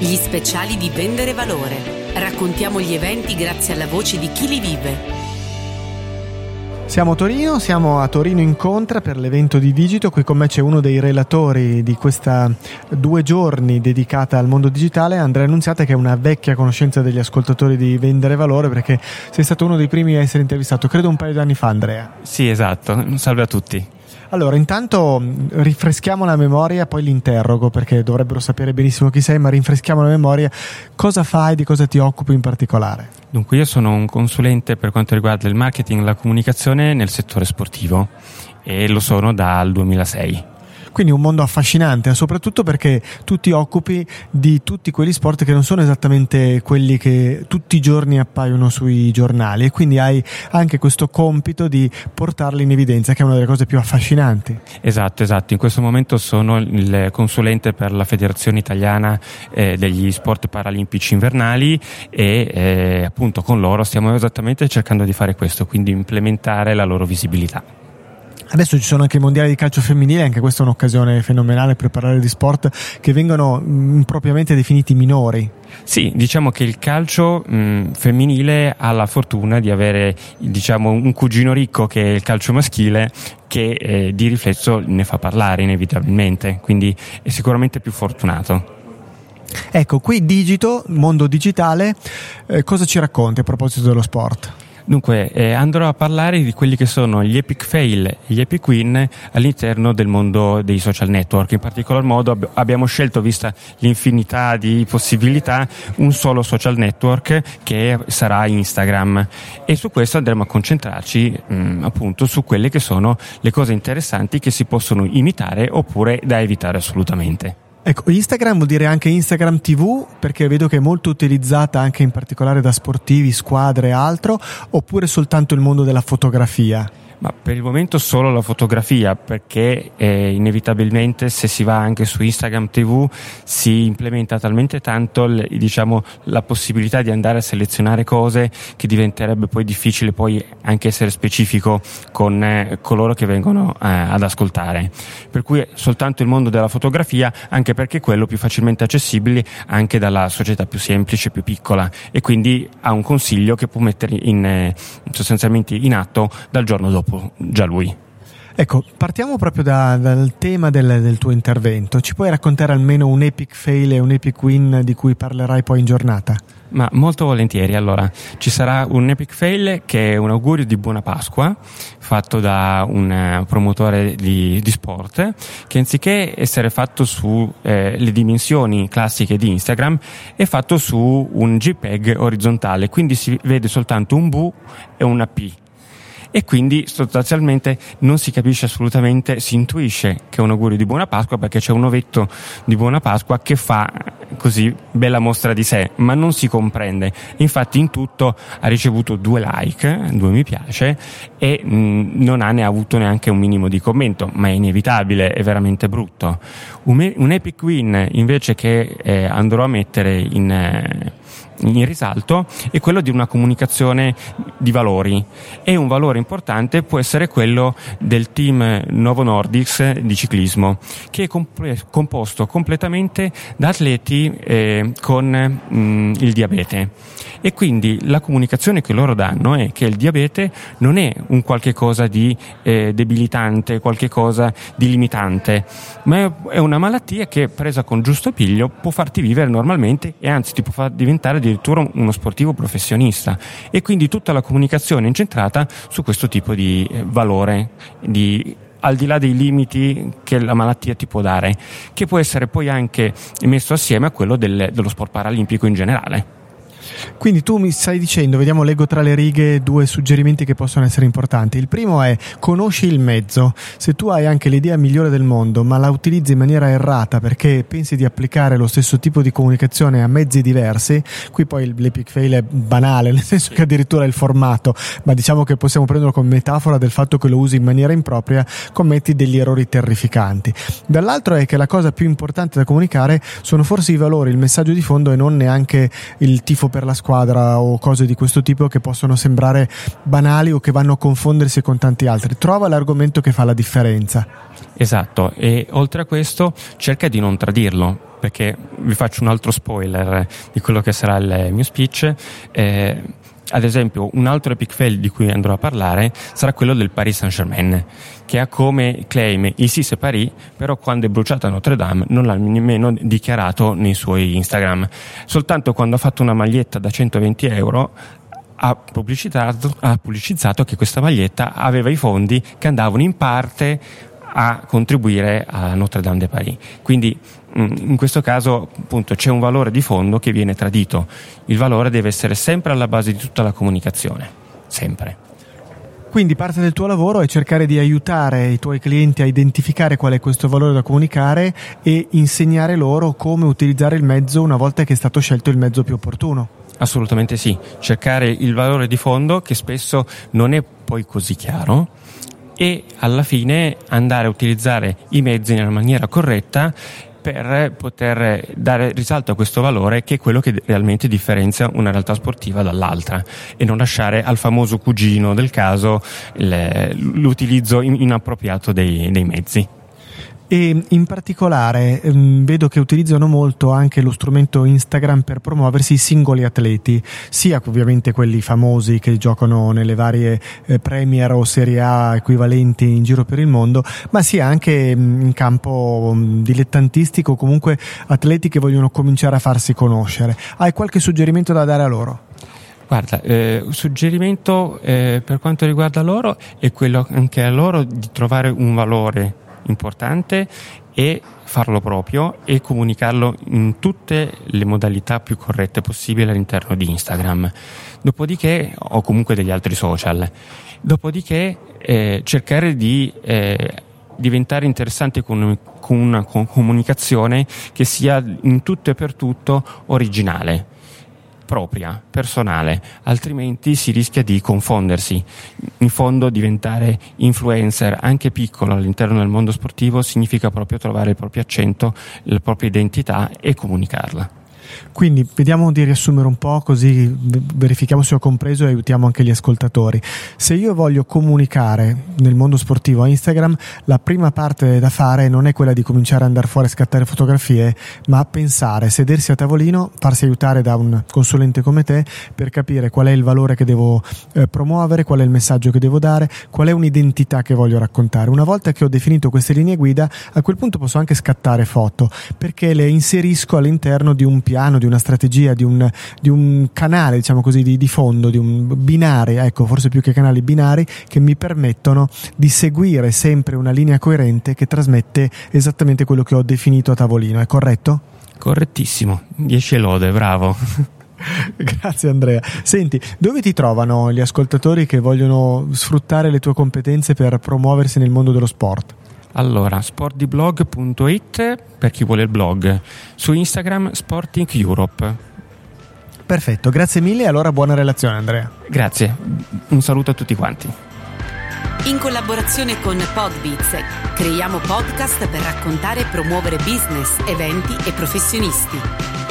Gli speciali di Vendere Valore. Raccontiamo gli eventi grazie alla voce di chi li vive. Siamo a Torino, siamo a Torino Incontra per l'evento di Digito, qui con me c'è uno dei relatori di questa due giorni dedicata al mondo digitale, Andrea Annunziata che è una vecchia conoscenza degli ascoltatori di Vendere Valore perché sei stato uno dei primi a essere intervistato, credo un paio di anni fa Andrea. Sì, esatto, salve a tutti. Allora, intanto rifreschiamo la memoria, poi li interrogo perché dovrebbero sapere benissimo chi sei, ma rinfreschiamo la memoria. Cosa fai, di cosa ti occupi in particolare? Dunque, io sono un consulente per quanto riguarda il marketing e la comunicazione nel settore sportivo e lo sono dal 2006. Quindi un mondo affascinante, soprattutto perché tu ti occupi di tutti quegli sport che non sono esattamente quelli che tutti i giorni appaiono sui giornali e quindi hai anche questo compito di portarli in evidenza, che è una delle cose più affascinanti. Esatto, esatto. In questo momento sono il consulente per la Federazione Italiana eh, degli Sport Paralimpici Invernali e eh, appunto con loro stiamo esattamente cercando di fare questo, quindi implementare la loro visibilità. Adesso ci sono anche i mondiali di calcio femminile, anche questa è un'occasione fenomenale per parlare di sport che vengono impropriamente definiti minori. Sì, diciamo che il calcio mh, femminile ha la fortuna di avere diciamo, un cugino ricco che è il calcio maschile che eh, di riflesso ne fa parlare inevitabilmente, quindi è sicuramente più fortunato. Ecco, qui Digito, mondo digitale, eh, cosa ci racconti a proposito dello sport? Dunque, eh, andrò a parlare di quelli che sono gli epic fail e gli epic win all'interno del mondo dei social network. In particolar modo ab- abbiamo scelto, vista l'infinità di possibilità, un solo social network che sarà Instagram e su questo andremo a concentrarci mh, mm, appunto su quelle che sono le cose interessanti che si possono imitare oppure da evitare assolutamente. Ecco, Instagram vuol dire anche Instagram TV perché vedo che è molto utilizzata anche in particolare da sportivi, squadre e altro, oppure soltanto il mondo della fotografia? Ma per il momento solo la fotografia, perché eh, inevitabilmente se si va anche su Instagram TV si implementa talmente tanto diciamo, la possibilità di andare a selezionare cose che diventerebbe poi difficile poi anche essere specifico con eh, coloro che vengono eh, ad ascoltare. Per cui soltanto il mondo della fotografia, anche perché è quello più facilmente accessibile anche dalla società più semplice, più piccola e quindi ha un consiglio che può mettere in, eh, sostanzialmente in atto dal giorno dopo dopo già lui. Ecco, partiamo proprio da, dal tema del, del, tuo intervento. Ci puoi raccontare almeno un epic fail e un epic win di cui parlerai poi in giornata? Ma molto volentieri. Allora, ci sarà un epic fail che è un augurio di buona Pasqua fatto da un eh, promotore di, di sport che anziché essere fatto sulle eh, dimensioni classiche di Instagram è fatto su un JPEG orizzontale, quindi si vede soltanto un V e una P e quindi sostanzialmente non si capisce assolutamente, si intuisce che è un augurio di buona Pasqua perché c'è un ovetto di buona Pasqua che fa così bella mostra di sé, ma non si comprende. Infatti in tutto ha ricevuto due like, due mi piace e mh, non ha ne avuto neanche un minimo di commento, ma è inevitabile, è veramente brutto. Un, un epic win invece che eh, andrò a mettere in... Eh, in risalto è quello di una comunicazione di valori. E un valore importante può essere quello del team Novo Nordics di ciclismo che è comp- composto completamente da atleti eh, con mh, mm, il diabete. E quindi la comunicazione che loro danno è che il diabete non è un qualche cosa di eh, debilitante, qualche cosa di limitante, ma è una malattia che presa con giusto piglio può farti vivere normalmente e anzi ti può far diventare addirittura uno sportivo professionista e quindi tutta la comunicazione è incentrata su questo tipo di eh, valore, di al di là dei limiti che la malattia ti può dare, che può essere poi anche messo assieme a quello del, dello sport paralimpico in generale. Quindi tu mi stai dicendo, vediamo, leggo tra le righe due suggerimenti che possono essere importanti. Il primo è conosci il mezzo. Se tu hai anche l'idea migliore del mondo, ma la utilizzi in maniera errata perché pensi di applicare lo stesso tipo di comunicazione a mezzi diversi, qui poi l'epic fail è banale, nel senso che addirittura il formato, ma diciamo che possiamo prenderlo come metafora del fatto che lo usi in maniera impropria, commetti degli errori terrificanti. Dall'altro è che la cosa più importante da comunicare sono forse i valori, il messaggio di fondo e non neanche il tifo per la squadra o cose di questo tipo che possono sembrare banali o che vanno a confondersi con tanti altri. Trova l'argomento che fa la differenza. Esatto, e oltre a questo cerca di non tradirlo perché vi faccio un altro spoiler di quello che sarà il mio speech. Eh, ad esempio, un altro epic fail di cui andrò a parlare sarà quello del Paris Saint-Germain, che ha come claim il Sisse Paris, però quando è bruciata Notre Dame non l'ha nemmeno dichiarato nei suoi Instagram. Soltanto quando ha fatto una maglietta da 120 euro ha pubblicizzato, ha pubblicizzato che questa maglietta aveva i fondi che andavano in parte a contribuire a Notre Dame de Paris. Quindi mm, in questo caso appunto c'è un valore di fondo che viene tradito. Il valore deve essere sempre alla base di tutta la comunicazione, sempre. Quindi parte del tuo lavoro è cercare di aiutare i tuoi clienti a identificare qual è questo valore da comunicare e insegnare loro come utilizzare il mezzo una volta che è stato scelto il mezzo più opportuno. Assolutamente sì, cercare il valore di fondo che spesso non è poi così chiaro e alla fine andare a utilizzare i mezzi nella maniera corretta per poter dare risalto a questo valore che è quello che realmente differenzia una realtà sportiva dall'altra e non lasciare al famoso cugino del caso l'utilizzo inappropriato dei, dei mezzi. E in particolare ehm, vedo che utilizzano molto anche lo strumento Instagram per promuoversi i singoli atleti, sia ovviamente quelli famosi che giocano nelle varie eh, Premier o Serie A equivalenti in giro per il mondo, ma sia anche mm, in campo mm, dilettantistico, comunque atleti che vogliono cominciare a farsi conoscere. Hai qualche suggerimento da dare a loro? Guarda, eh, un suggerimento eh, per quanto riguarda loro è quello anche a loro di trovare un valore importante e farlo proprio e comunicarlo in tutte le modalità più corrette possibili all'interno di Instagram. Dopodiché, o comunque degli altri social. Dopodiché eh, cercare di eh, diventare interessante con, con una comunicazione che sia in tutto e per tutto originale propria, personale, altrimenti si rischia di confondersi. In fondo diventare influencer anche piccolo all'interno del mondo sportivo significa proprio trovare il proprio accento, la propria identità e comunicarla. Quindi vediamo di riassumere un po' così verifichiamo se ho compreso e aiutiamo anche gli ascoltatori. Se io voglio comunicare nel mondo sportivo a Instagram, la prima parte da fare non è quella di cominciare ad andare fuori a scattare fotografie, ma pensare, sedersi a tavolino, farsi aiutare da un consulente come te per capire qual è il valore che devo eh, promuovere, qual è il messaggio che devo dare, qual è un'identità che voglio raccontare. Una volta che ho definito queste linee guida, a quel punto posso anche scattare foto perché le inserisco all'interno di un piano piano, di una strategia, di un, di un canale, diciamo così, di, di, fondo, di un binari, ecco, forse più che canali binari, che mi permettono di seguire sempre una linea coerente che trasmette esattamente quello che ho definito a tavolino, è corretto? Correttissimo, 10 lode, bravo. Grazie Andrea. Senti, dove ti trovano gli ascoltatori che vogliono sfruttare le tue competenze per promuoversi nel mondo dello sport? Allora, sportdiblog.it per chi vuole il blog, su Instagram Sporting Europe. Perfetto, grazie mille e allora buona relazione Andrea. Grazie, un saluto a tutti quanti. In collaborazione con Podbeats creiamo podcast per raccontare e promuovere business, eventi e professionisti